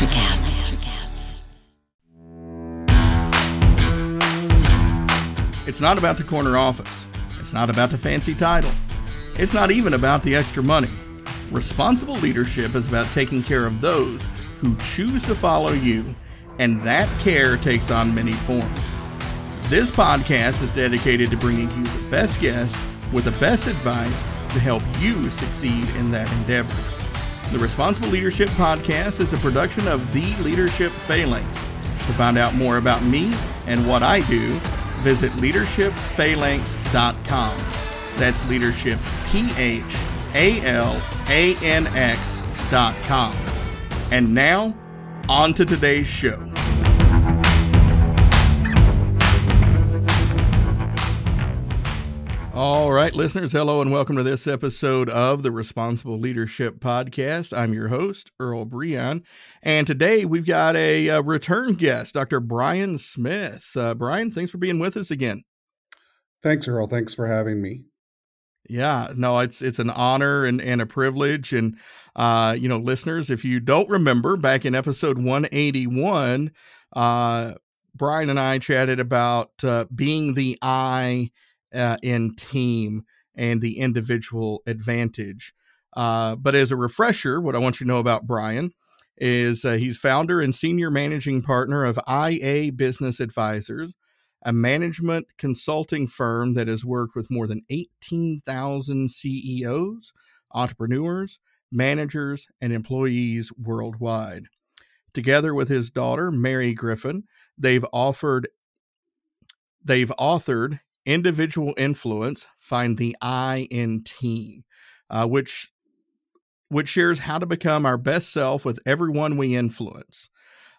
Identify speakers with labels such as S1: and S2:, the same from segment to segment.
S1: Electricast.
S2: It's not about the corner office. It's not about the fancy title. It's not even about the extra money. Responsible leadership is about taking care of those who choose to follow you, and that care takes on many forms. This podcast is dedicated to bringing you the best guests with the best advice to help you succeed in that endeavor. The Responsible Leadership Podcast is a production of The Leadership Phalanx. To find out more about me and what I do, visit leadershipphalanx.com. That's leadership, P H A L A N X.com. And now, on to today's show. All right, listeners, hello and welcome to this episode of the Responsible Leadership Podcast. I'm your host, Earl Breon, and today we've got a, a return guest, Dr. Brian Smith. Uh, Brian, thanks for being with us again.
S3: Thanks, Earl. Thanks for having me.
S2: Yeah, no, it's it's an honor and, and a privilege. And uh, you know, listeners, if you don't remember, back in episode 181, uh, Brian and I chatted about uh, being the I uh, in team and the individual advantage. Uh, but as a refresher, what I want you to know about Brian is uh, he's founder and senior managing partner of IA Business Advisors, a management consulting firm that has worked with more than 18,000 CEOs, entrepreneurs, managers, and employees worldwide. Together with his daughter, Mary Griffin, they've offered they've authored individual influence, find the I in team, uh, which which shares how to become our best self with everyone we influence.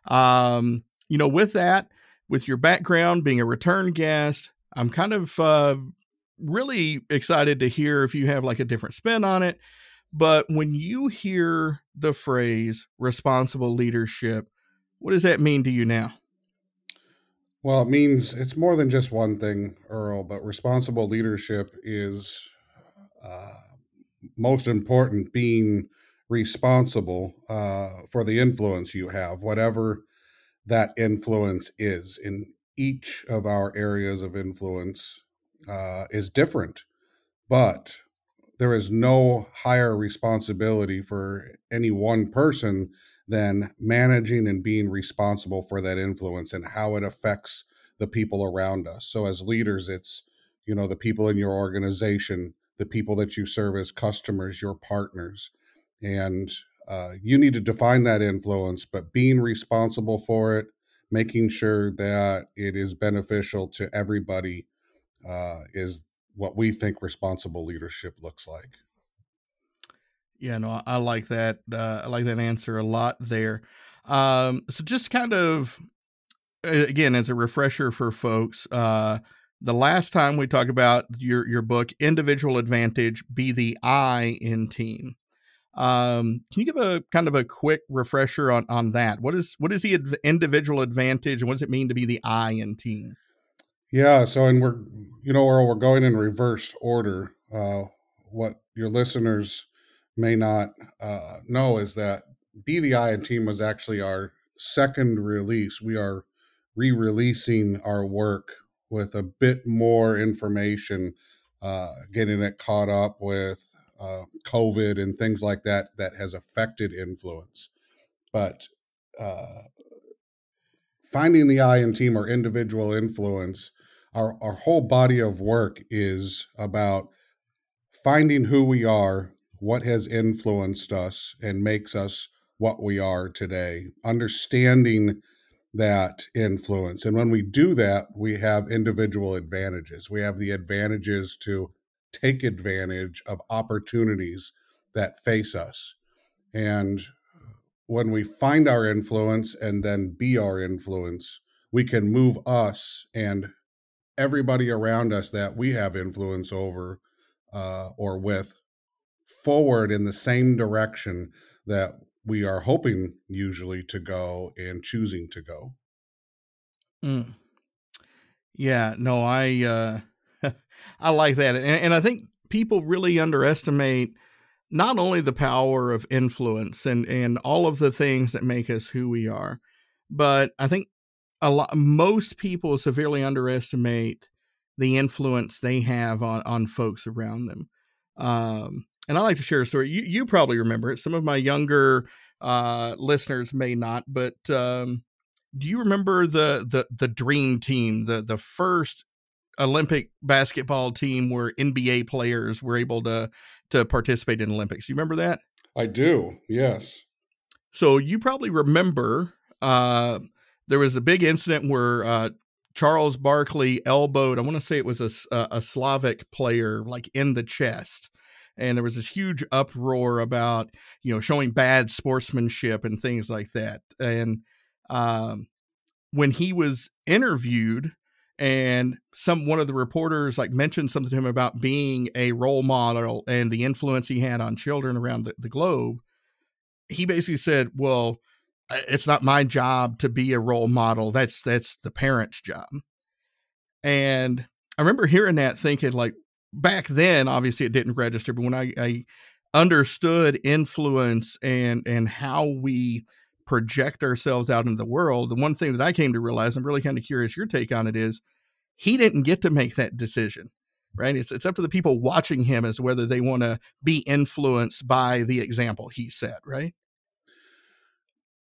S2: Um, you know, with that, with your background being a return guest, I'm kind of uh, really excited to hear if you have like a different spin on it. But when you hear the phrase responsible leadership, what does that mean to you now?
S3: Well, it means it's more than just one thing, Earl, but responsible leadership is uh, most important being responsible uh, for the influence you have, whatever that influence is. In each of our areas of influence uh, is different, but there is no higher responsibility for any one person than managing and being responsible for that influence and how it affects the people around us. So as leaders, it's you know the people in your organization, the people that you serve as customers, your partners, and uh, you need to define that influence. But being responsible for it, making sure that it is beneficial to everybody, uh, is what we think responsible leadership looks like.
S2: Yeah, no, I like that. Uh, I like that answer a lot there. Um, so just kind of again as a refresher for folks, uh, the last time we talked about your your book, Individual Advantage, be the I in team. Um, can you give a kind of a quick refresher on on that? What is what is the individual advantage, and what does it mean to be the I in team?
S3: Yeah, so and we're you know, Earl, we're going in reverse order. Uh, what your listeners may not uh, know is that Be the I and Team was actually our second release. We are re releasing our work with a bit more information, uh, getting it caught up with uh, COVID and things like that that has affected influence. But uh, finding the I and team or individual influence, our, our whole body of work is about finding who we are what has influenced us and makes us what we are today, understanding that influence. And when we do that, we have individual advantages. We have the advantages to take advantage of opportunities that face us. And when we find our influence and then be our influence, we can move us and everybody around us that we have influence over uh, or with forward in the same direction that we are hoping usually to go and choosing to go.
S2: Mm. Yeah, no, I uh, I like that, and, and I think people really underestimate not only the power of influence and and all of the things that make us who we are, but I think a lot most people severely underestimate the influence they have on on folks around them. Um, and I like to share a story. You you probably remember it. Some of my younger uh, listeners may not, but um, do you remember the the the dream team, the the first Olympic basketball team where NBA players were able to to participate in Olympics? You remember that?
S3: I do. Yes.
S2: So you probably remember uh, there was a big incident where uh, Charles Barkley elbowed. I want to say it was a, a Slavic player, like in the chest, and there was this huge uproar about you know showing bad sportsmanship and things like that. And um, when he was interviewed, and some one of the reporters like mentioned something to him about being a role model and the influence he had on children around the, the globe, he basically said, "Well." It's not my job to be a role model that's that's the parent's job. And i remember hearing that thinking like back then obviously it didn't register but when i, I understood influence and and how we project ourselves out into the world the one thing that i came to realize i'm really kind of curious your take on it is he didn't get to make that decision right? It's, it's up to the people watching him as whether they want to be influenced by the example he set right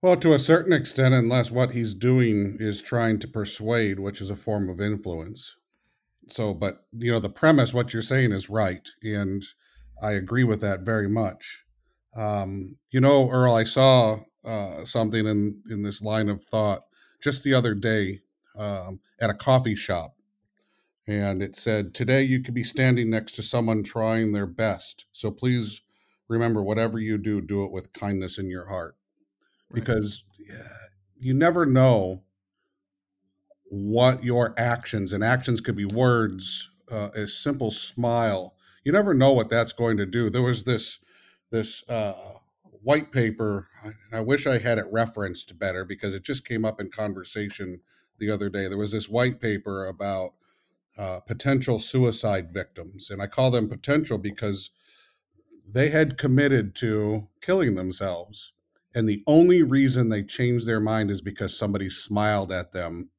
S3: well, to a certain extent, unless what he's doing is trying to persuade, which is a form of influence. So, but, you know, the premise, what you're saying is right. And I agree with that very much. Um, you know, Earl, I saw uh, something in, in this line of thought just the other day um, at a coffee shop. And it said, Today you could be standing next to someone trying their best. So please remember, whatever you do, do it with kindness in your heart because you never know what your actions and actions could be words uh, a simple smile. You never know what that's going to do. There was this this uh, white paper i wish i had it referenced better because it just came up in conversation the other day. There was this white paper about uh, potential suicide victims and i call them potential because they had committed to killing themselves and the only reason they changed their mind is because somebody smiled at them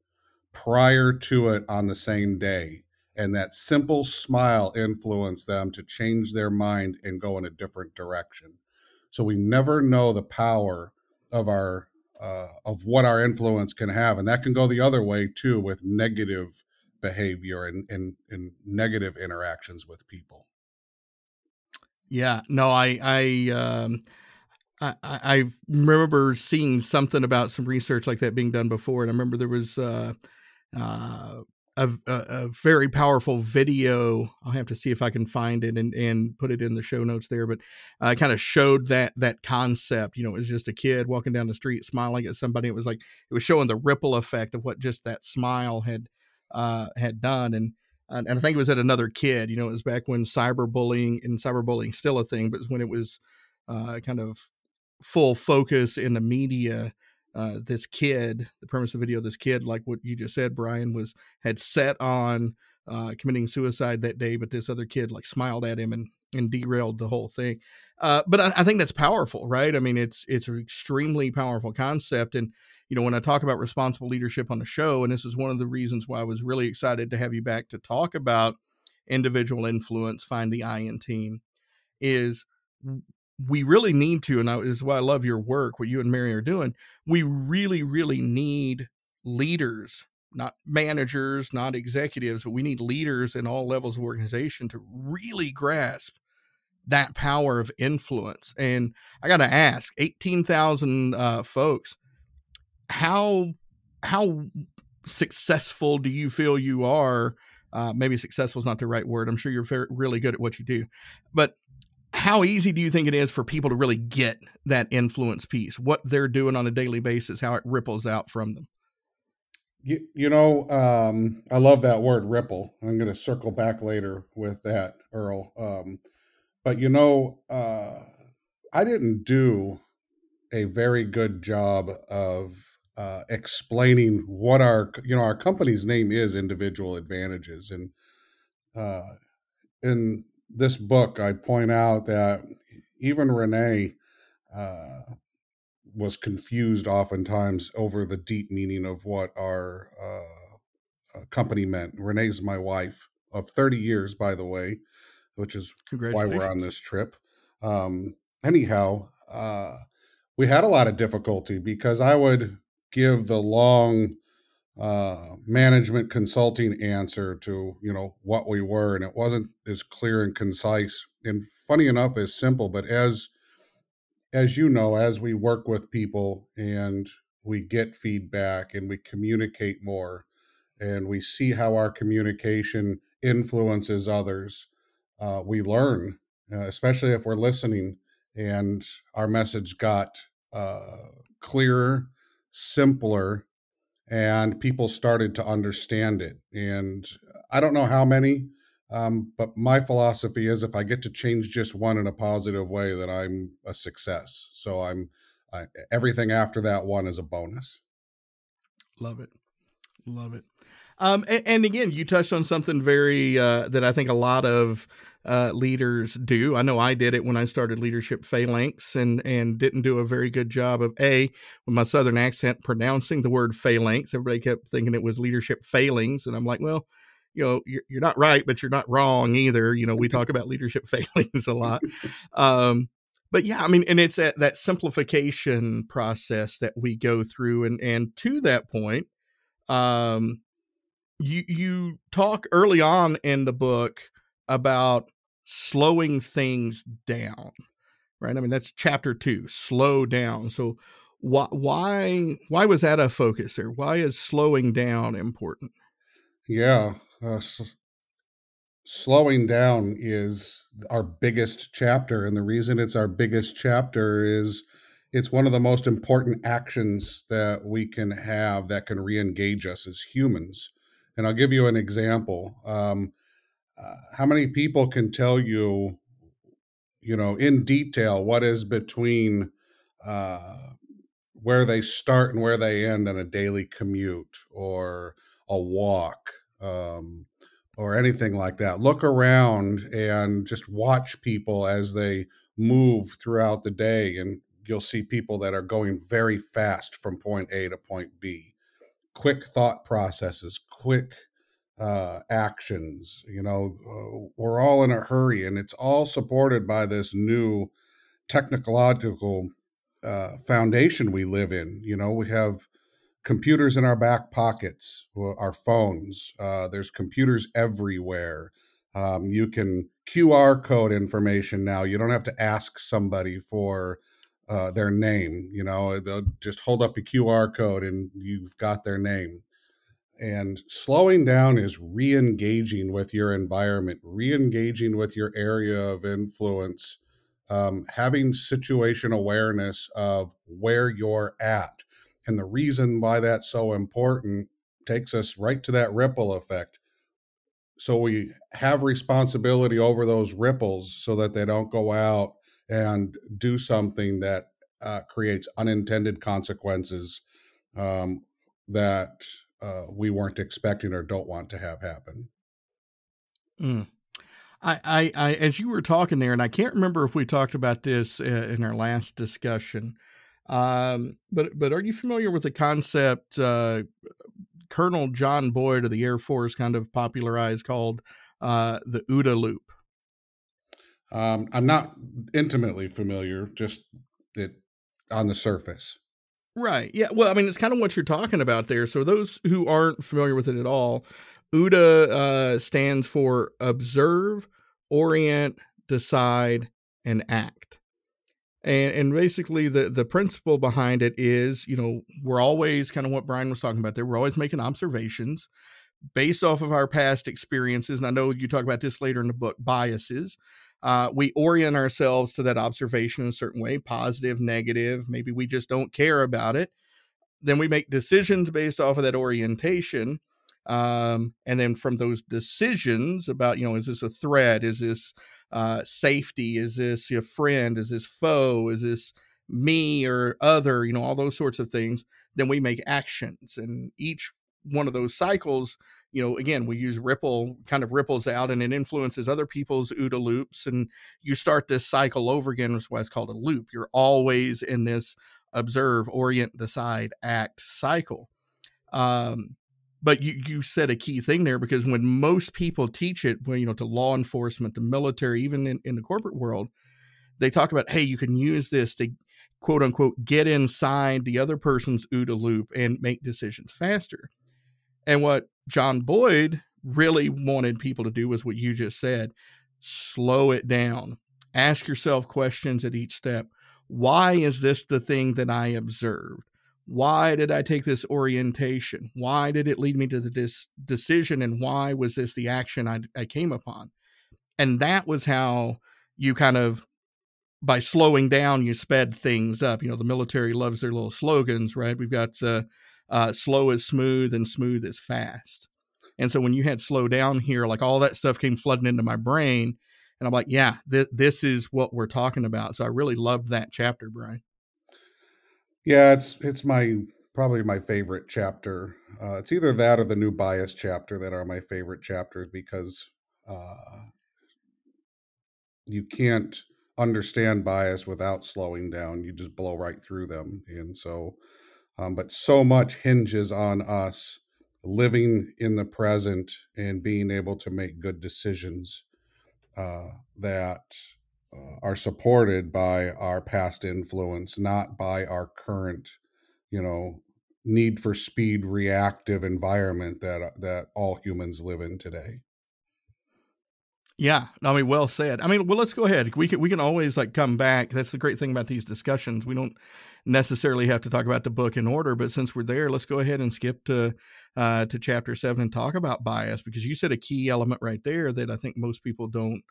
S3: prior to it on the same day. And that simple smile influenced them to change their mind and go in a different direction. So we never know the power of our uh, of what our influence can have, and that can go the other way too with negative behavior and, and, and negative interactions with people.
S2: Yeah, no, I I um, I, I remember seeing something about some research like that being done before, and I remember there was uh, uh, a, a, a, very powerful video. I'll have to see if I can find it and, and put it in the show notes there. But I uh, kind of showed that that concept. You know, it was just a kid walking down the street smiling at somebody. It was like it was showing the ripple effect of what just that smile had uh, had done, and and I think it was at another kid. You know, it was back when cyberbullying and cyberbullying still a thing, but when it was uh, kind of full focus in the media uh, this kid the premise of the video this kid like what you just said brian was had set on uh, committing suicide that day but this other kid like smiled at him and and derailed the whole thing. Uh, but I, I, think that's powerful right? I mean it's it's an extremely powerful concept and you know when i talk about responsible leadership on the show and this is one of the reasons why i was really excited to have you back to talk about individual influence find the i in team is we really need to, and that is why I love your work, what you and Mary are doing. We really, really need leaders, not managers, not executives, but we need leaders in all levels of organization to really grasp that power of influence. And I got to ask, eighteen thousand uh, folks, how how successful do you feel you are? Uh, maybe successful is not the right word. I'm sure you're very, really good at what you do, but how easy do you think it is for people to really get that influence piece, what they're doing on a daily basis, how it ripples out from them?
S3: You, you know, um, I love that word ripple. I'm going to circle back later with that, Earl. Um, but you know, uh, I didn't do a very good job of uh, explaining what our, you know, our company's name is Individual Advantages, and uh, and this book, I point out that even Renee uh, was confused oftentimes over the deep meaning of what our uh, uh company meant. Renee's my wife of 30 years, by the way, which is why we're on this trip. Um, anyhow, uh, we had a lot of difficulty because I would give the long uh, management consulting answer to you know what we were, and it wasn't as clear and concise. And funny enough, as simple, but as as you know, as we work with people and we get feedback and we communicate more, and we see how our communication influences others, uh, we learn, uh, especially if we're listening and our message got uh, clearer, simpler, and people started to understand it. And I don't know how many, um, but my philosophy is if I get to change just one in a positive way, that I'm a success. So I'm I, everything after that one is a bonus.
S2: Love it, love it. Um, and, and, again, you touched on something very uh, that I think a lot of uh, leaders do. I know I did it when I started leadership phalanx and and didn't do a very good job of a with my southern accent pronouncing the word phalanx. Everybody kept thinking it was leadership failings, and I'm like, well, you know, you're, you're not right, but you're not wrong either. You know, we talk about leadership failings a lot. Um, but yeah, I mean, and it's that, that simplification process that we go through. And, and to that point, um, you you talk early on in the book about slowing things down right? I mean that's chapter 2 slow down. So why why why was that a focus there? why is slowing down important?
S3: Yeah uh, s- slowing down is our biggest chapter and the reason it's our biggest chapter is it's one of the most important actions that we can have that can re-engage us as humans and I'll give you an example. Um, uh, how many people can tell you, you know, in detail what is between uh, where they start and where they end on a daily commute or a walk um, or anything like that? Look around and just watch people as they move throughout the day, and you'll see people that are going very fast from point A to point B quick thought processes, quick uh, actions. You know, uh, we're all in a hurry, and it's all supported by this new technological uh, foundation we live in. You know, we have computers in our back pockets, our phones. Uh, there's computers everywhere. Um, you can QR code information now. You don't have to ask somebody for uh, their name. You know, they'll just hold up a QR code and you've got their name. And slowing down is re engaging with your environment, re engaging with your area of influence, um, having situation awareness of where you're at. And the reason why that's so important takes us right to that ripple effect. So we have responsibility over those ripples so that they don't go out and do something that uh, creates unintended consequences um, that uh, we weren't expecting or don't want to have happen.
S2: Mm. I, I, I, as you were talking there, and I can't remember if we talked about this uh, in our last discussion, um, but but are you familiar with the concept uh, Colonel John Boyd of the Air Force kind of popularized called uh, the OODA loop?
S3: Um, I'm not intimately familiar, just it on the surface.
S2: Right. Yeah. Well, I mean, it's kind of what you're talking about there. So, those who aren't familiar with it at all, OODA uh, stands for observe, orient, decide, and act. And, and basically, the, the principle behind it is, you know, we're always kind of what Brian was talking about there. We're always making observations based off of our past experiences. And I know you talk about this later in the book biases. Uh, we orient ourselves to that observation in a certain way positive, negative. Maybe we just don't care about it. Then we make decisions based off of that orientation. Um, and then from those decisions about, you know, is this a threat? Is this uh, safety? Is this a friend? Is this foe? Is this me or other? You know, all those sorts of things. Then we make actions. And each one of those cycles you know again we use ripple kind of ripples out and it influences other people's OODA loops and you start this cycle over again that's why it's called a loop. You're always in this observe orient decide act cycle. Um, but you you said a key thing there because when most people teach it when you know to law enforcement the military even in, in the corporate world they talk about hey you can use this to quote unquote get inside the other person's OODA loop and make decisions faster and what John Boyd really wanted people to do was what you just said slow it down ask yourself questions at each step why is this the thing that I observed why did I take this orientation? Why did it lead me to this decision? And why was this the action I, I came upon? And that was how you kind of, by slowing down, you sped things up. You know, the military loves their little slogans, right? We've got the uh, slow is smooth and smooth is fast. And so when you had slow down here, like all that stuff came flooding into my brain. And I'm like, yeah, th- this is what we're talking about. So I really loved that chapter, Brian.
S3: Yeah, it's it's my probably my favorite chapter. Uh, it's either that or the new bias chapter that are my favorite chapters because uh, you can't understand bias without slowing down. You just blow right through them, and so, um, but so much hinges on us living in the present and being able to make good decisions uh, that uh, are supported by our past influence, not by our current, you know, need for speed reactive environment that that all humans live in today.
S2: Yeah, I mean, well said. I mean, well, let's go ahead. We can we can always like come back. That's the great thing about these discussions. We don't necessarily have to talk about the book in order, but since we're there, let's go ahead and skip to uh, to chapter seven and talk about bias because you said a key element right there that I think most people don't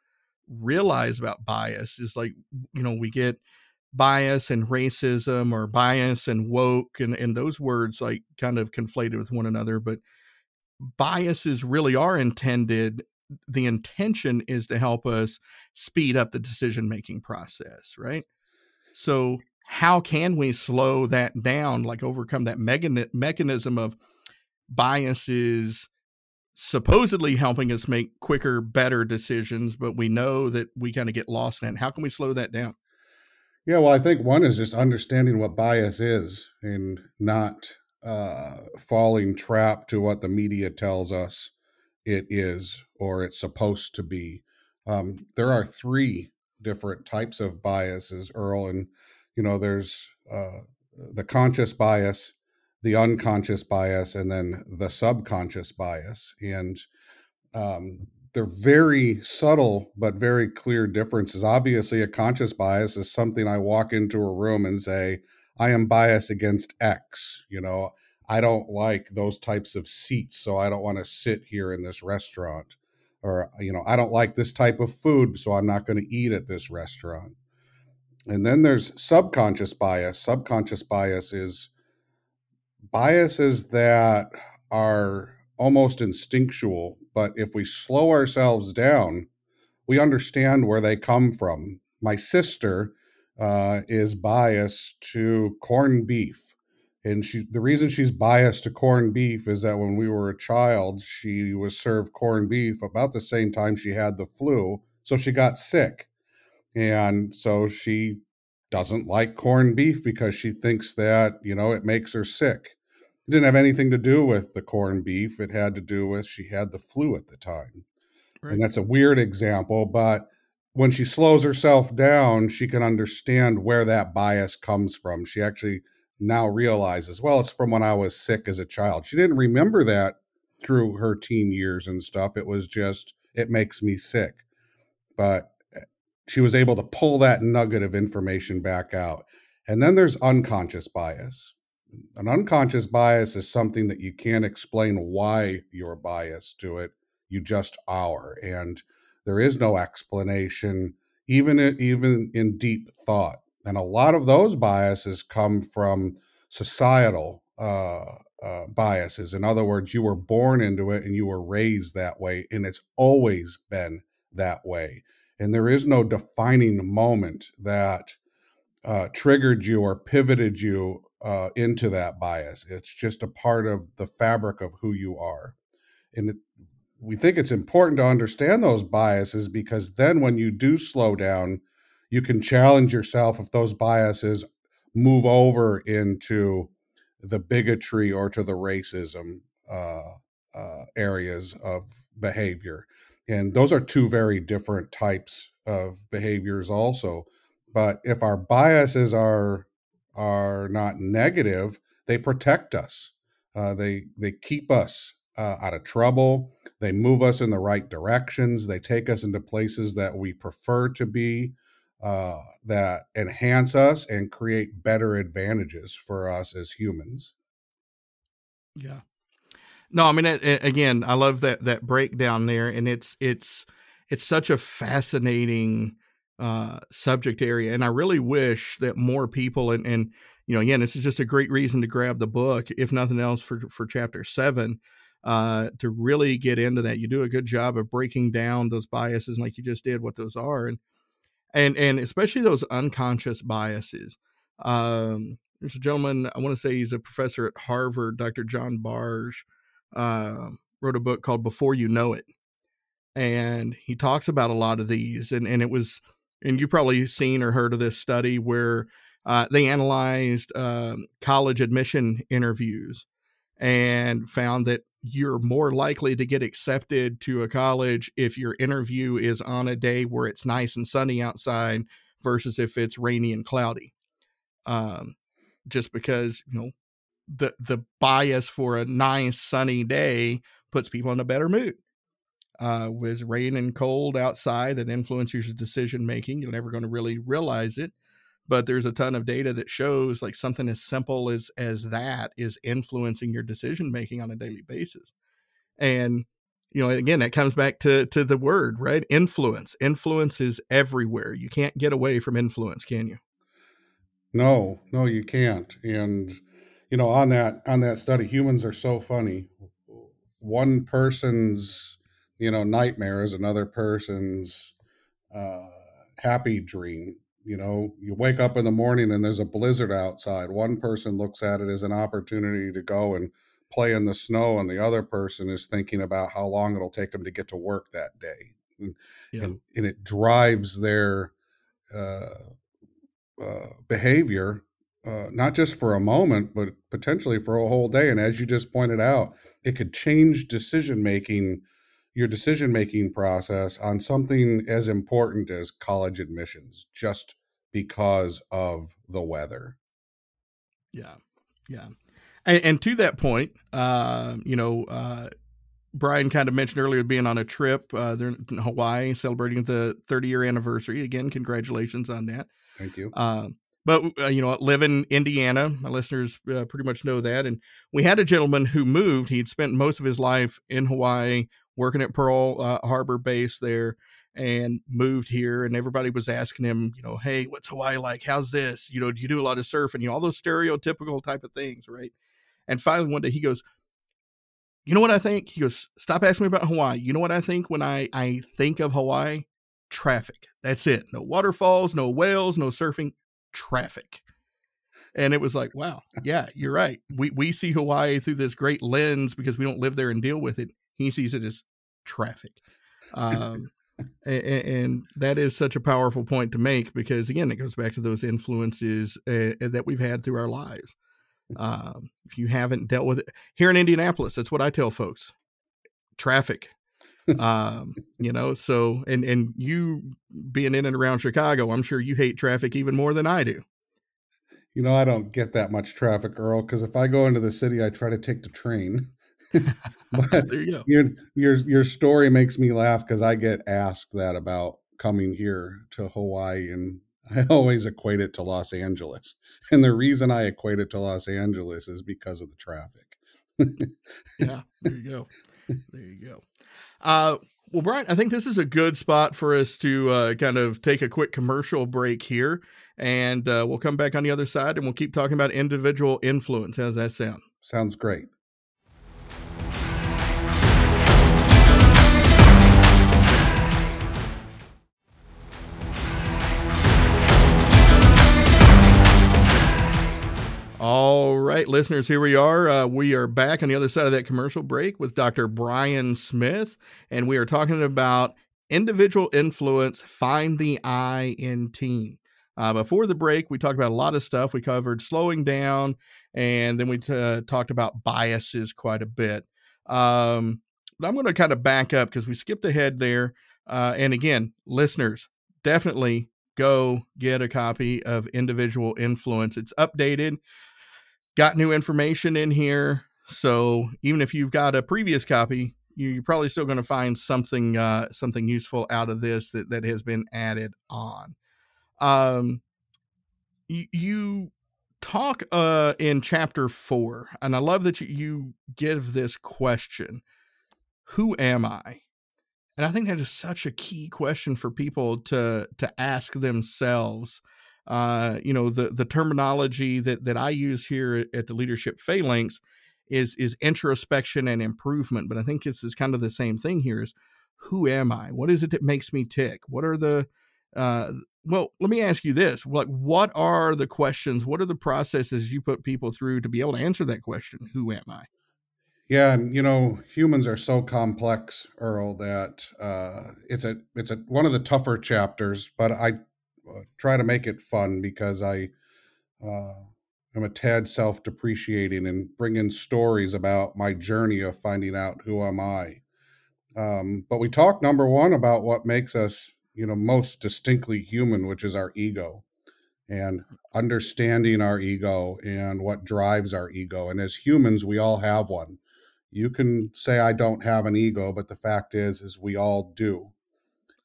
S2: realize about bias is like you know we get bias and racism or bias and woke and, and those words like kind of conflated with one another but biases really are intended the intention is to help us speed up the decision making process right so how can we slow that down like overcome that mechanism of biases supposedly helping us make quicker, better decisions, but we know that we kind of get lost in. How can we slow that down?
S3: Yeah, well, I think one is just understanding what bias is and not uh, falling trap to what the media tells us it is or it's supposed to be. Um, there are three different types of biases, Earl, and you know, there's uh, the conscious bias, the unconscious bias and then the subconscious bias. And um, they're very subtle but very clear differences. Obviously a conscious bias is something i walk into a room and say i am biased against x you know i don't like those types of seats so i don't want to sit here in this restaurant or you know i don't like this type of food so i'm not going to eat at this restaurant and then there's subconscious bias subconscious bias is biases that are almost instinctual, but if we slow ourselves down, we understand where they come from. My sister uh, is biased to corned beef. And she, the reason she's biased to corned beef is that when we were a child, she was served corned beef about the same time she had the flu. So she got sick. And so she doesn't like corned beef because she thinks that, you know, it makes her sick. It didn't have anything to do with the corned beef. It had to do with she had the flu at the time. Right. And that's a weird example, but when she slows herself down, she can understand where that bias comes from. She actually now realizes, well, it's from when I was sick as a child. She didn't remember that through her teen years and stuff. It was just, it makes me sick. But eh, she was able to pull that nugget of information back out. And then there's unconscious bias an unconscious bias is something that you can't explain why you're biased to it. You just are, and there is no explanation, even even in deep thought. And a lot of those biases come from societal uh, uh, biases. In other words, you were born into it and you were raised that way, and it's always been that way. And there is no defining moment that uh, triggered you or pivoted you uh, into that bias. It's just a part of the fabric of who you are. And it, we think it's important to understand those biases because then when you do slow down, you can challenge yourself if those biases move over into the bigotry or to the racism uh, uh, areas of behavior. And those are two very different types of behaviors, also. But if our biases are are not negative, they protect us. Uh, they they keep us uh, out of trouble. They move us in the right directions. They take us into places that we prefer to be, uh, that enhance us and create better advantages for us as humans.
S2: Yeah. No, I mean, it, it, again, I love that that breakdown there, and it's it's it's such a fascinating uh, subject area, and I really wish that more people and and you know, again, this is just a great reason to grab the book, if nothing else, for for chapter seven uh, to really get into that. You do a good job of breaking down those biases, like you just did, what those are, and and and especially those unconscious biases. Um, there's a gentleman I want to say he's a professor at Harvard, Dr. John Bargh, uh, wrote a book called Before You Know It, and he talks about a lot of these, and and it was, and you probably seen or heard of this study where uh, they analyzed um, college admission interviews and found that you're more likely to get accepted to a college if your interview is on a day where it's nice and sunny outside versus if it's rainy and cloudy. Um, just because you know the the bias for a nice sunny day puts people in a better mood. Uh, with rain and cold outside that influences your decision making, you're never going to really realize it but there's a ton of data that shows like something as simple as as that is influencing your decision making on a daily basis. And you know again that comes back to to the word right? Influence. Influence is everywhere. You can't get away from influence can you?
S3: No no you can't. And you know on that on that study humans are so funny. One person's you know nightmare is another person's uh happy dream you know you wake up in the morning and there's a blizzard outside. One person looks at it as an opportunity to go and play in the snow and the other person is thinking about how long it'll take them to get to work that day. And, yeah. and, and, it drives their uh, uh, behavior uh, not just for a moment but potentially for a whole day. And as you just pointed out it could change decision making your decision making process on something as important as college admissions just because of the weather.
S2: Yeah. Yeah. And, and to that point, uh, you know, uh, Brian kind of mentioned earlier being on a trip. Uh, they're in Hawaii celebrating the 30 year anniversary. Again, congratulations on that.
S3: Thank you.
S2: Uh, but uh, you know, live in Indiana. My listeners uh, pretty much know that. And we had a gentleman who moved. He'd spent most of his life in Hawaii, working at Pearl uh, Harbor Base there and moved here and everybody was asking him you know hey what's hawaii like? How's this? You know do you do a lot of surfing? You know all those stereotypical type of things right? And finally one day he goes you know what i think? He goes stop asking me about hawaii. You know what i think when i i think of hawaii? Traffic. That's it. No waterfalls no whales no surfing. Traffic. And it was like wow. Yeah you're right. We we see hawaii through this great lens because we don't live there and deal with it he sees it as traffic. Um, and, and, that is such a powerful point to make because again, it goes back to those influences uh, that we've had through our lives. Um, if you haven't dealt with it here in Indianapolis, that's what I tell folks: traffic. um, you know, so and and you being in and around Chicago, I'm sure you hate traffic even more than I do.
S3: You know, I don't get that much traffic, Earl, because if I go into the city, I try to take the train. but there you go. Your your your story makes me laugh because I get asked that about coming here to Hawaii, and I always equate it to Los Angeles. And the reason I equate it to Los Angeles is because of the traffic.
S2: yeah, there you go. There you go. Uh, well, Brian, I think this is a good spot for us to uh, kind of take a quick commercial break here, and uh, we'll come back on the other side and we'll keep talking about individual influence. How's that sound?
S3: Sounds great.
S2: Right, listeners, here we are. Uh, we are back on the other side of that commercial break with Dr. Brian Smith, and we are talking about individual influence, find the I in team. Uh, before the break, we talked about a lot of stuff. We covered slowing down, and then we t- uh, talked about biases quite a bit. Um, but I'm going to kind of back up because we skipped ahead there. Uh, and again, listeners, definitely go get a copy of Individual Influence. It's updated, got new information in here. So even if you've got a previous copy, you're probably still going to find something uh, something useful out of this that, that has been added on. Um, you, you talk uh, in chapter four, and I love that you, you give this question: "Who am I?" And I think that is such a key question for people to to ask themselves. Uh, you know, the the terminology that that I use here at the Leadership Phalanx is is introspection and improvement. But I think this is kind of the same thing here: is who am I? What is it that makes me tick? What are the uh, well, let me ask you this: like, what are the questions? What are the processes you put people through to be able to answer that question? Who am I?
S3: Yeah, and you know, humans are so complex, Earl, that uh, it's a it's a one of the tougher chapters. But I try to make it fun because I uh, am a tad self depreciating and bring in stories about my journey of finding out who am I. Um, but we talk number one about what makes us, you know, most distinctly human, which is our ego and understanding our ego and what drives our ego. And as humans, we all have one. You can say I don't have an ego, but the fact is is we all do.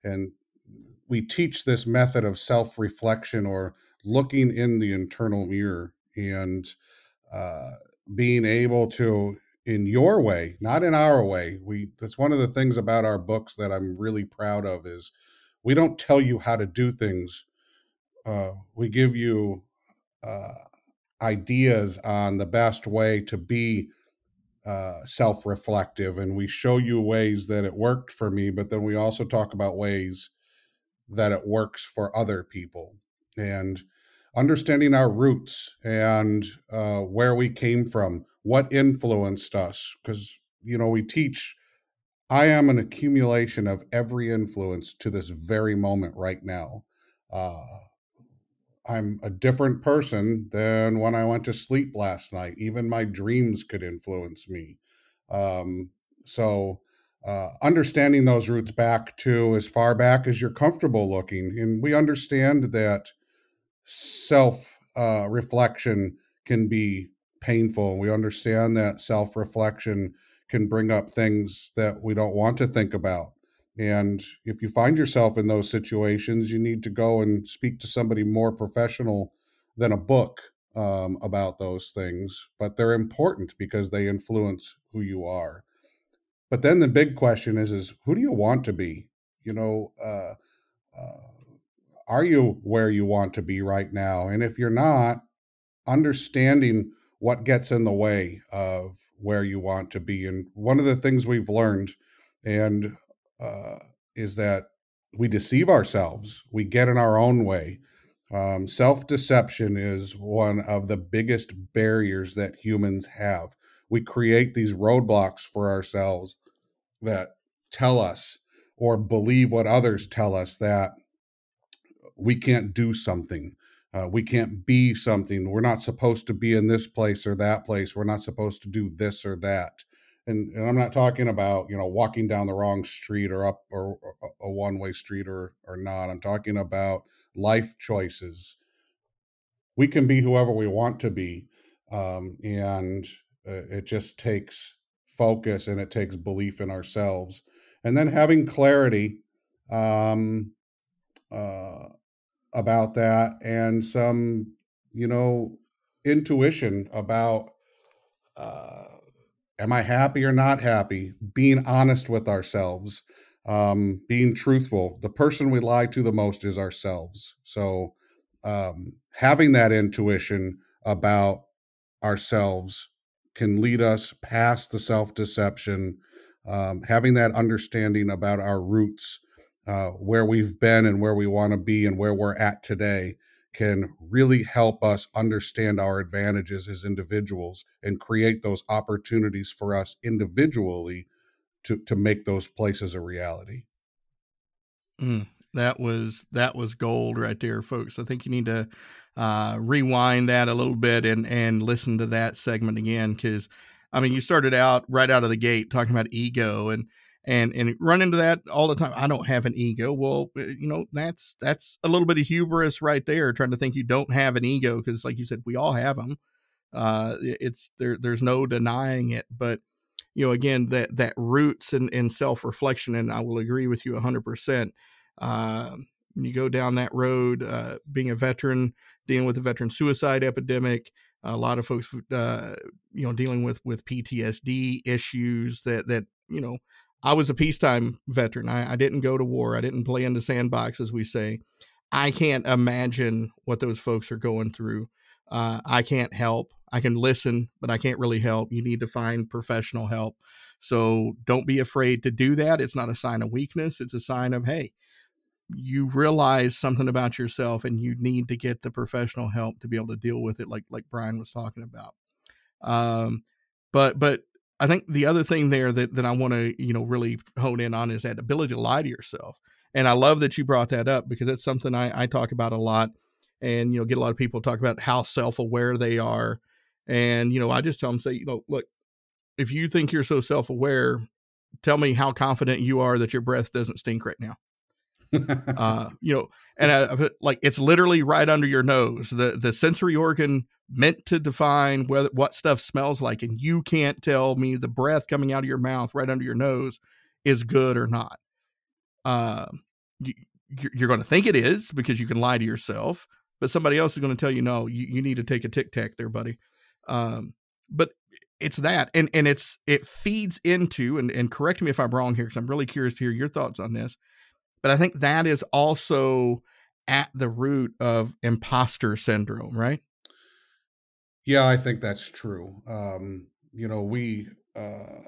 S3: And we teach this method of self-reflection or looking in the internal mirror and uh, being able to in your way not in our way we that's one of the things about our books that i'm really proud of is we don't tell you how to do things uh, we give you uh, ideas on the best way to be uh, self reflective and we show you ways that it worked for me, but then we also talk about ways that it works for other people and understanding our roots and uh, where we came from, what influenced us. Because, you know, we teach, I am an accumulation of every influence to this very moment right now. Uh, I'm a different person than when I went to sleep last night. Even my dreams could influence me. Um, so, uh, understanding those roots back to as far back as you're comfortable looking. And we understand that self uh, reflection can be painful. We understand that self reflection can bring up things that we don't want to think about. And if you find yourself in those situations, you need to go and speak to somebody more professional than a book um, about those things. But they're important because they influence who you are. But then the big question is: is who do you want to be? You know, uh, uh, are you where you want to be right now? And if you're not, understanding what gets in the way of where you want to be. And one of the things we've learned, and uh, is that we deceive ourselves. We get in our own way. Um, Self deception is one of the biggest barriers that humans have. We create these roadblocks for ourselves that tell us or believe what others tell us that we can't do something. Uh, we can't be something. We're not supposed to be in this place or that place. We're not supposed to do this or that and, and I'm not talking about you know walking down the wrong street or up or, or a one way street or or not. I'm talking about life choices. We can be whoever we want to be, um, and uh, it just takes focus and it takes belief in ourselves, and then having clarity um, uh, about that and some you know intuition about. Uh, am I happy or not happy? Being honest with ourselves, um, being truthful. The person we lie to the most is ourselves. So um, having that intuition about ourselves can lead us past the self deception. Um, having that understanding about our roots, uh, where we've been and where we want to be and where we're at today, can really help us understand our advantages as individuals and create those opportunities for us individually to, to make those places a reality.
S2: Mm, that was that was gold right there, folks. I think you need to uh, rewind that a little bit and and listen to that segment again because I mean you started out right out of the gate talking about ego and and and run into that all the time. I don't have an ego. Well, uh, you know that's that's a little bit of hubris right there, trying to think you don't have an ego because, like you said, we all have them. Uh, it's there. There's no denying it, but you know, again, that that roots in, in self reflection, and I will agree with you 100. Uh, percent When you go down that road, uh, being a veteran, dealing with the veteran suicide epidemic, a lot of folks, uh, you know, dealing with with PTSD issues that that you know I was a peacetime veteran. I, I didn't go to war. I didn't play in the sandbox, as we say. I can't imagine what those folks are going through. Uh, I can't help. I can listen, but I can't really help. You need to find professional help. So don't be afraid to do that. It's not a sign of weakness. It's a sign of, hey, you realize something about yourself and you need to get the professional help to be able to deal with it, like like Brian was talking about. Um, but but I think the other thing there that, that I want to, you know, really hone in on is that ability to lie to yourself. And I love that you brought that up because that's something I, I talk about a lot and, you know, get a lot of people talk about how self-aware they are. And, you know, I just tell them, say, you know, look, if you think you're so self-aware, tell me how confident you are that your breath doesn't stink right now. uh, you know, and I, like it's literally right under your nose. The the sensory organ meant to define whether what stuff smells like, and you can't tell me the breath coming out of your mouth right under your nose is good or not. Uh, you, you're going to think it is because you can lie to yourself, but somebody else is going to tell you no. You, you need to take a tic tac there, buddy. Um, but it's that, and and it's it feeds into and and correct me if I'm wrong here because I'm really curious to hear your thoughts on this. But I think that is also at the root of imposter syndrome, right?
S3: Yeah, I think that's true. Um, you know, we uh,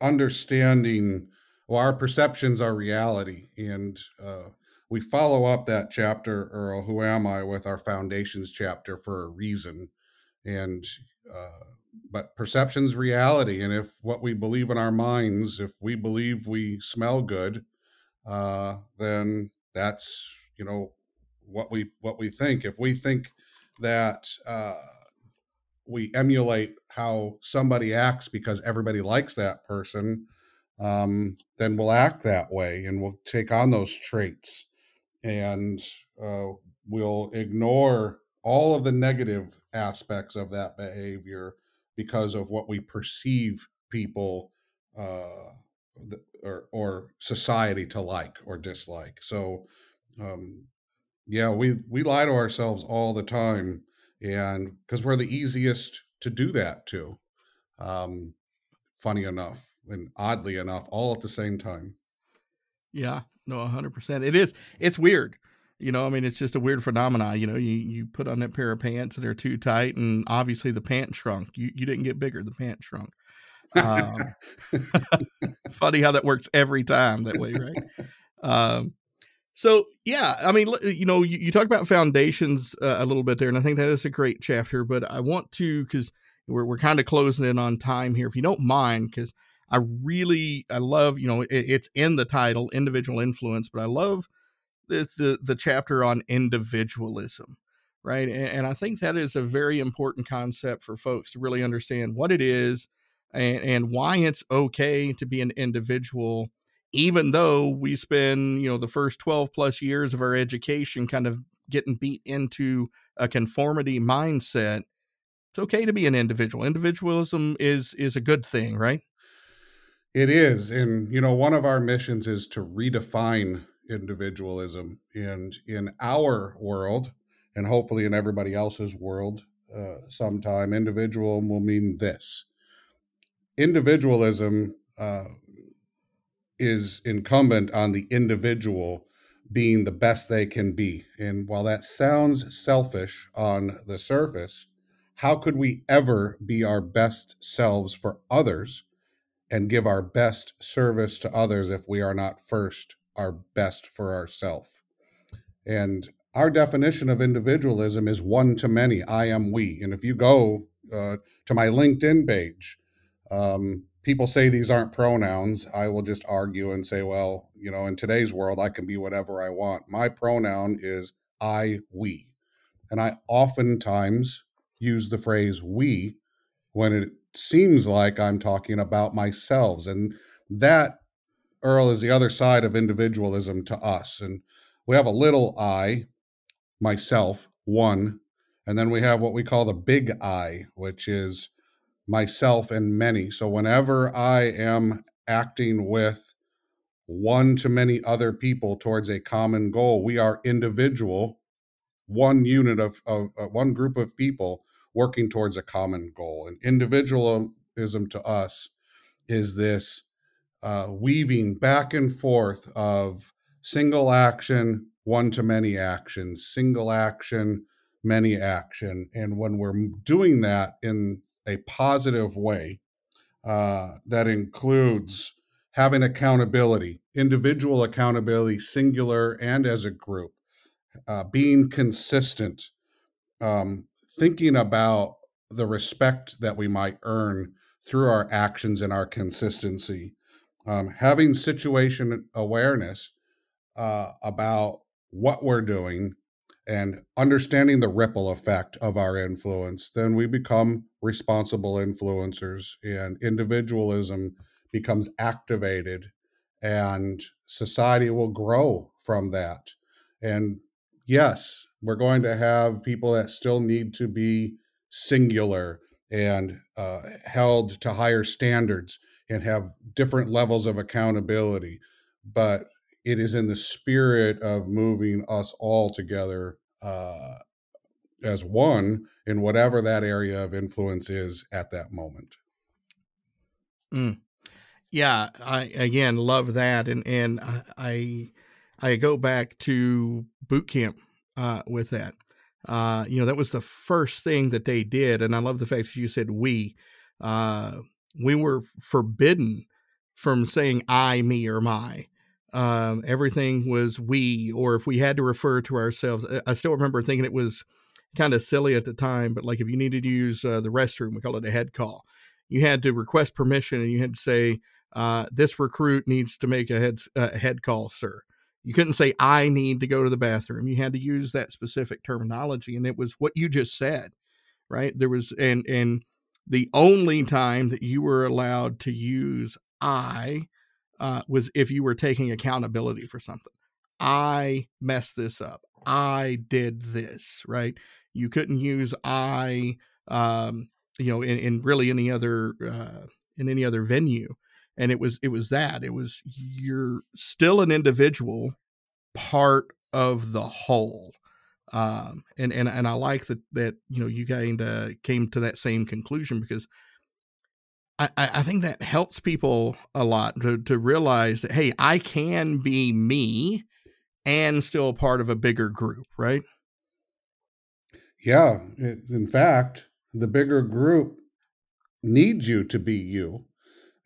S3: understanding well, our perceptions are reality, and uh, we follow up that chapter, Earl, "Who Am I?" with our foundations chapter for a reason, and uh, but perception's reality, and if what we believe in our minds, if we believe we smell good, uh, then that's you know what we what we think. If we think that uh, we emulate how somebody acts because everybody likes that person, um, then we'll act that way and we'll take on those traits and uh, we'll ignore all of the negative aspects of that behavior because of what we perceive people uh, or, or society to like or dislike. So, um, yeah, we we lie to ourselves all the time and because we're the easiest to do that to um funny enough and oddly enough all at the same time.
S2: Yeah no 100% it is it's weird you know i mean it's just a weird phenomenon you know you, you put on that pair of pants and they're too tight and obviously the pant shrunk. You, you didn't get bigger the pant shrunk. Um, funny how that works every time that way right? Um, so yeah, I mean, you know, you, you talk about foundations uh, a little bit there, and I think that is a great chapter. But I want to because we're we're kind of closing in on time here, if you don't mind, because I really I love you know it, it's in the title, individual influence, but I love the the, the chapter on individualism, right? And, and I think that is a very important concept for folks to really understand what it is and, and why it's okay to be an individual even though we spend you know the first 12 plus years of our education kind of getting beat into a conformity mindset it's okay to be an individual. Individualism is is a good thing right?
S3: It is and you know one of our missions is to redefine individualism and in our world and hopefully in everybody else's world uh, sometime individual will mean this. Individualism uh, is incumbent on the individual being the best they can be. And while that sounds selfish on the surface, how could we ever be our best selves for others and give our best service to others if we are not first our best for ourselves? And our definition of individualism is one to many. I am we. And if you go uh, to my LinkedIn page, um, people say these aren't pronouns. I will just argue and say, well, you know, in today's world, I can be whatever I want. My pronoun is I, we. And I oftentimes use the phrase we when it seems like I'm talking about myself. And that, Earl, is the other side of individualism to us. And we have a little I, myself, one, and then we have what we call the big I, which is myself and many. So whenever I am acting with one to many other people towards a common goal, we are individual, one unit of, of uh, one group of people working towards a common goal. And individualism to us is this uh, weaving back and forth of single action, one to many actions, single action, many action. And when we're doing that in a positive way, uh, that includes having accountability, individual accountability, singular and as a group, uh, being consistent, um, thinking about the respect that we might earn through our actions and our consistency, um, having situation awareness uh, about what we're doing and understanding the ripple effect of our influence, then we become responsible influencers and individualism becomes activated and society will grow from that. And yes, we're going to have people that still need to be singular and uh, held to higher standards and have different levels of accountability. But it is in the spirit of moving us all together uh, as one in whatever that area of influence is at that moment.
S2: Mm. Yeah, I again love that, and and I I go back to boot camp uh, with that. Uh, you know, that was the first thing that they did, and I love the fact that you said we. Uh, we were forbidden from saying I, me, or my. Um, everything was we, or if we had to refer to ourselves, I still remember thinking it was kind of silly at the time, but like if you needed to use uh, the restroom, we call it a head call. You had to request permission and you had to say, uh, this recruit needs to make a head, uh, head call, sir. You couldn't say, I need to go to the bathroom. You had to use that specific terminology. And it was what you just said, right? There was, and, and the only time that you were allowed to use I uh, was if you were taking accountability for something. I messed this up. I did this, right? You couldn't use I, um, you know, in, in really any other uh, in any other venue. And it was it was that it was you're still an individual, part of the whole. Um, and and and I like that that you know you kind of came to that same conclusion because I, I think that helps people a lot to, to realize that, hey, I can be me and still part of a bigger group, right?
S3: Yeah. In fact, the bigger group needs you to be you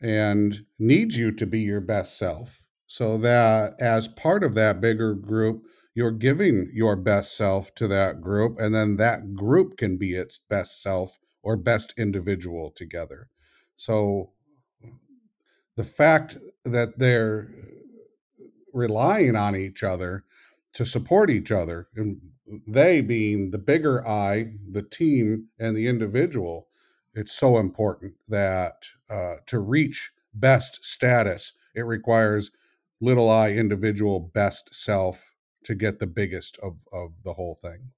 S3: and needs you to be your best self. So that as part of that bigger group, you're giving your best self to that group, and then that group can be its best self or best individual together. So the fact that they're relying on each other to support each other, and they being the bigger I, the team, and the individual, it's so important that uh, to reach best status, it requires little I individual best self to get the biggest of of the whole thing.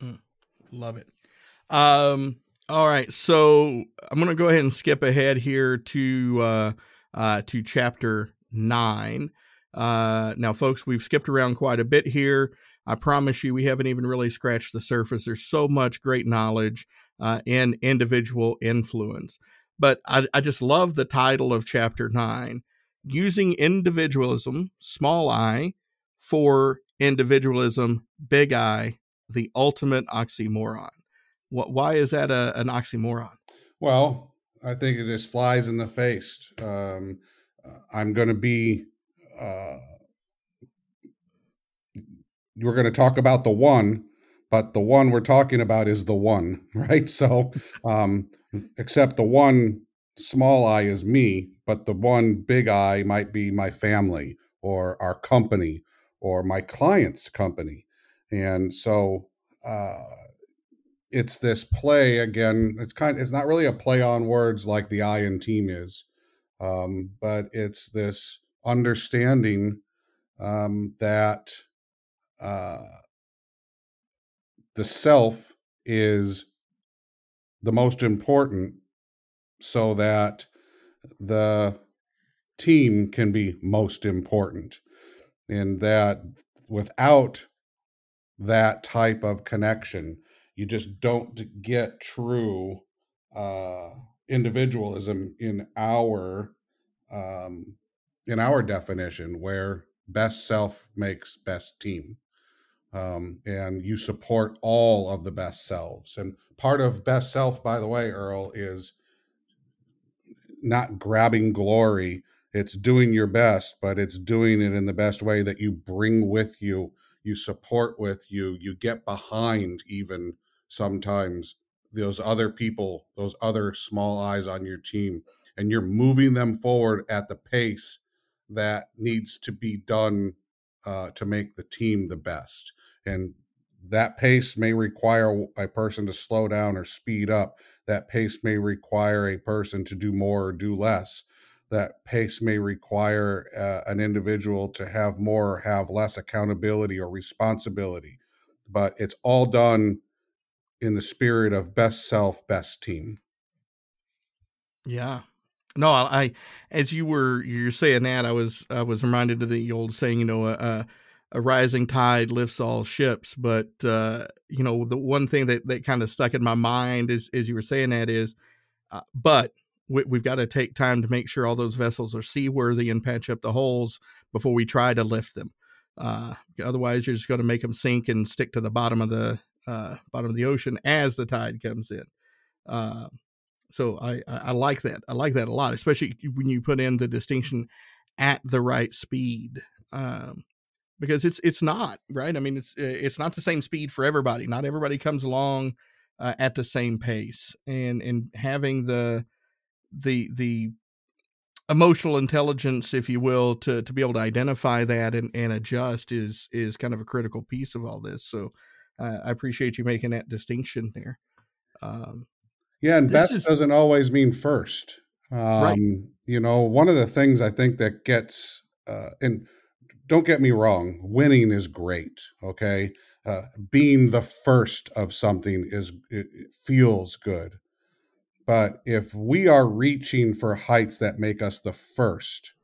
S2: Mm, love it. Um, all right, so I'm going to go ahead and skip ahead here to uh, uh, to chapter nine. Uh, now, folks, we've skipped around quite a bit here. I promise you, we haven't even really scratched the surface. There's so much great knowledge uh, in individual influence. But I, I just love the title of chapter nine using individualism, small i, for individualism, big I, the ultimate oxymoron. What? Why is that a, an oxymoron?
S3: Well, I think it just flies in the face. Um, uh, I'm going to be uh, we're going to talk about the one, but the one we're talking about is the one, right? So, um, except the one small I is me, but the one big I might be my family or our company or my client's company. And so, uh, it's this play again. It's kind. It's not really a play on words like the I in team is, um, but it's this understanding um, that uh, the self is the most important so that the team can be most important and that without that type of connection you just don't get true uh, individualism in our um, in our definition where best self makes best team um, and you support all of the best selves. And part of best self by the way earl is not grabbing glory. It's doing your best but it's doing it in the best way that you bring with you you support with you you get behind even sometimes those other people those other small eyes on your team and you're moving them forward at the pace that needs to be done uh, to make the team the best. And that pace may require a person to slow down or speed up. That pace may require a person to do more or do less that pace may require uh, an individual to have more or have less accountability or responsibility but it's all done in the spirit of best self best team
S2: yeah no I, as you were you're saying that i was i was reminded of the old saying you know uh, a rising tide lifts all ships. But uh, you know, the one thing that that kind of stuck in my mind is as you were saying that is, uh, but we, have got to take time to make sure all those vessels are seaworthy and patch up the holes before we try to lift them. Uh, otherwise, you're just going to make them sink and stick to the bottom of the uh, bottom of the ocean as the tide comes in. Uh, so I, I like that. I like that a lot, especially when you put in the distinction at the right speed. Um, because it's it's not right. I mean, it's it's not the same speed for everybody. Not everybody comes along uh, at the same pace, and and having the the the emotional intelligence, if you will, to to be able to identify that and, and adjust is is kind of a critical piece of all this. So uh, I appreciate you making that distinction there. Um,
S3: yeah, and best is, doesn't always mean first. Um, right. You know, one of the things I think that gets uh, and don't get me wrong, winning is great. Okay, uh, being the first of something is it, it feels good, but if we are reaching for heights that make us the first,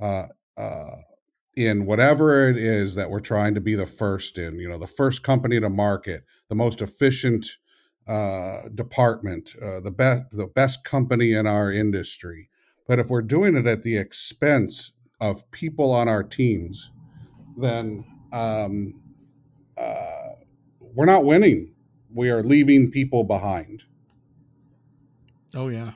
S3: uh, uh, in whatever it is that we're trying to be the first in, you know, the first company to market, the most efficient uh, department, uh, the best, the best company in our industry. But if we're doing it at the expense of people on our teams, then um, uh, we're not winning. We are leaving people behind.
S2: Oh yeah,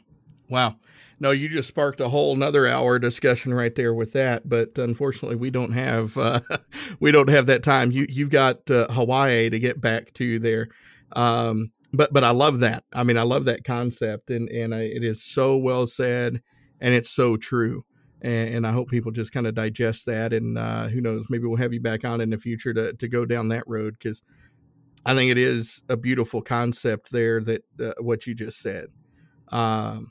S2: wow. No, you just sparked a whole another hour discussion right there with that. But unfortunately, we don't have uh, we don't have that time. You you've got uh, Hawaii to get back to there. Um, but but I love that. I mean, I love that concept, and and I, it is so well said, and it's so true and, and I hope people just kind of digest that. And uh, who knows, maybe we'll have you back on in the future to to go down that road because I think it is a beautiful concept there that uh, what you just said. Um,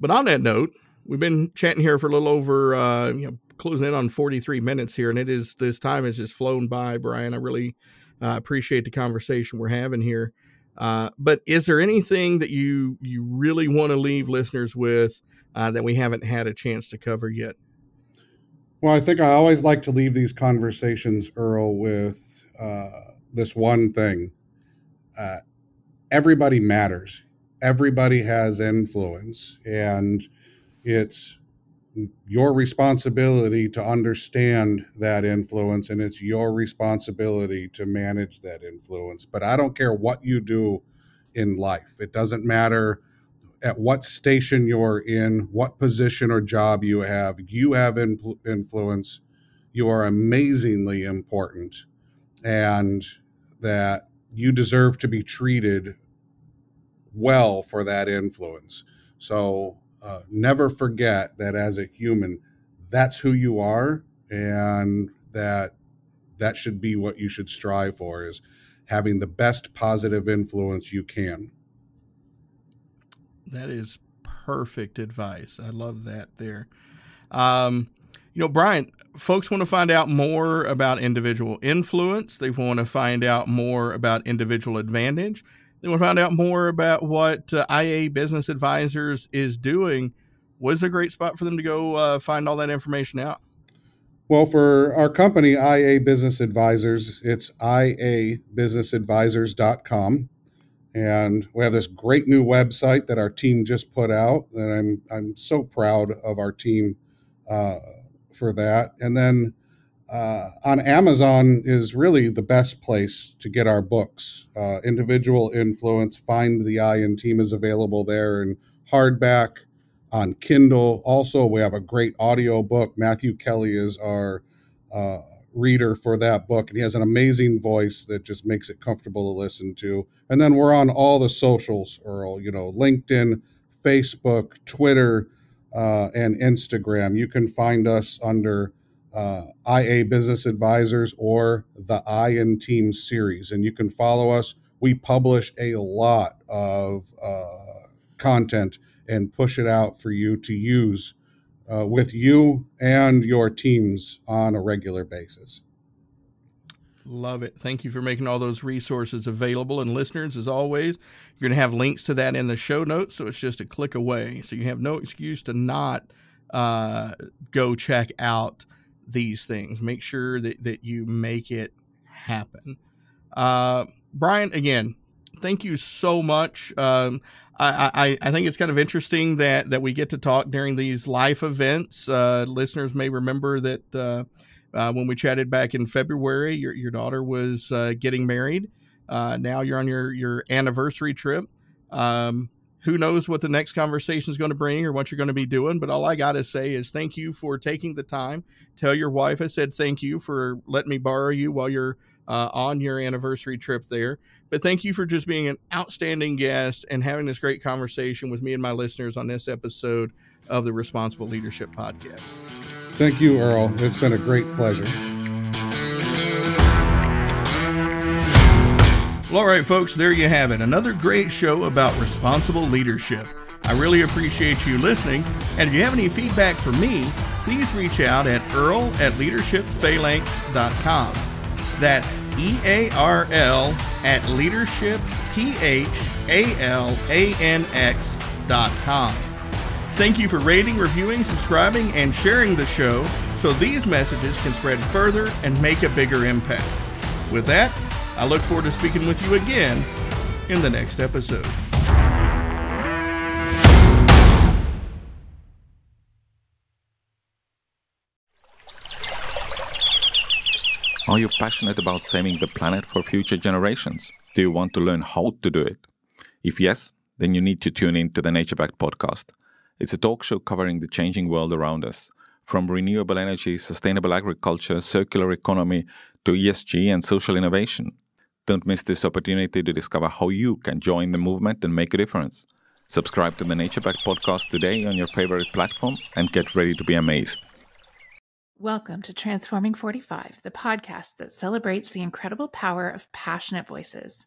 S2: but on that note, we've been chatting here for a little over uh, you know closing in on 43 minutes here, and it is this time has just flown by, Brian. I really uh, appreciate the conversation we're having here. Uh, but is there anything that you you really want to leave listeners with uh, that we haven't had a chance to cover yet?
S3: Well, I think I always like to leave these conversations, Earl, with uh, this one thing: uh, everybody matters. Everybody has influence, and it's your responsibility to understand that influence and it's your responsibility to manage that influence. But i don't care what you do in life. It doesn't matter at what station you're in what position or job you have you have influ- influence. You are amazingly important and that you deserve to be treated well for that influence. So uh, never forget that as a human, that's who you are, and that that should be what you should strive for is having the best positive influence you can.
S2: That is perfect advice. I love that there. Um, you know, Brian, folks want to find out more about individual influence. They want to find out more about individual advantage. They want to find out more about what uh, IA Business Advisors is doing. What is a great spot for them to go uh, find all that information out?
S3: Well, for our company, IA Business Advisors, it's iabusinessadvisors.com. And we have this great new website that our team just put out, and I'm I'm so proud of our team uh, for that. And then uh, on Amazon is really the best place to get our books. Uh, Individual Influence, Find the I, and Team is available there in hardback, on Kindle. Also, we have a great audio book. Matthew Kelly is our uh, reader for that book, and he has an amazing voice that just makes it comfortable to listen to. And then we're on all the socials, Earl. You know, LinkedIn, Facebook, Twitter, uh, and Instagram. You can find us under uh, IA Business Advisors or the I and Team series, and you can follow us. We publish a lot of uh, content and push it out for you to use uh, with you and your teams on a regular basis.
S2: Love it. Thank you for making all those resources available. And listeners, as always, you're going to have links to that in the show notes. So it's just a click away. So you have no excuse to not uh, go check out these things. Make sure that, that you make it happen. Uh, Brian, again, thank you so much. Um, I, I, I, think it's kind of interesting that, that we get to talk during these life events. Uh, listeners may remember that uh, uh, when we chatted back in February, your, your daughter was uh, getting married. Uh, now you're on your, your anniversary trip. Um, who knows what the next conversation is going to bring or what you're going to be doing. But all I got to say is thank you for taking the time. Tell your wife I said thank you for letting me borrow you while you're uh, on your anniversary trip there. But thank you for just being an outstanding guest and having this great conversation with me and my listeners on this episode of the Responsible Leadership Podcast.
S3: Thank you, Earl. It's been a great pleasure.
S2: Well, all right, folks, there you have it. Another great show about responsible leadership. I really appreciate you listening. And if you have any feedback for me, please reach out at earl at leadershipphalanx.com. That's E A R L at leadershipphalanx.com. Thank you for rating, reviewing, subscribing, and sharing the show so these messages can spread further and make a bigger impact. With that, I look forward to speaking with you again in the next episode.
S1: Are you passionate about saving the planet for future generations? Do you want to learn how to do it? If yes, then you need to tune in to the Nature Backed podcast. It's a talk show covering the changing world around us, from renewable energy, sustainable agriculture, circular economy, to ESG and social innovation. Don't miss this opportunity to discover how you can join the movement and make a difference. Subscribe to the Nature Back podcast today on your favorite platform and get ready to be amazed.
S4: Welcome to Transforming 45, the podcast that celebrates the incredible power of passionate voices.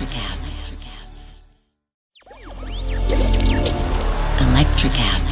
S5: Electricast. Electricast.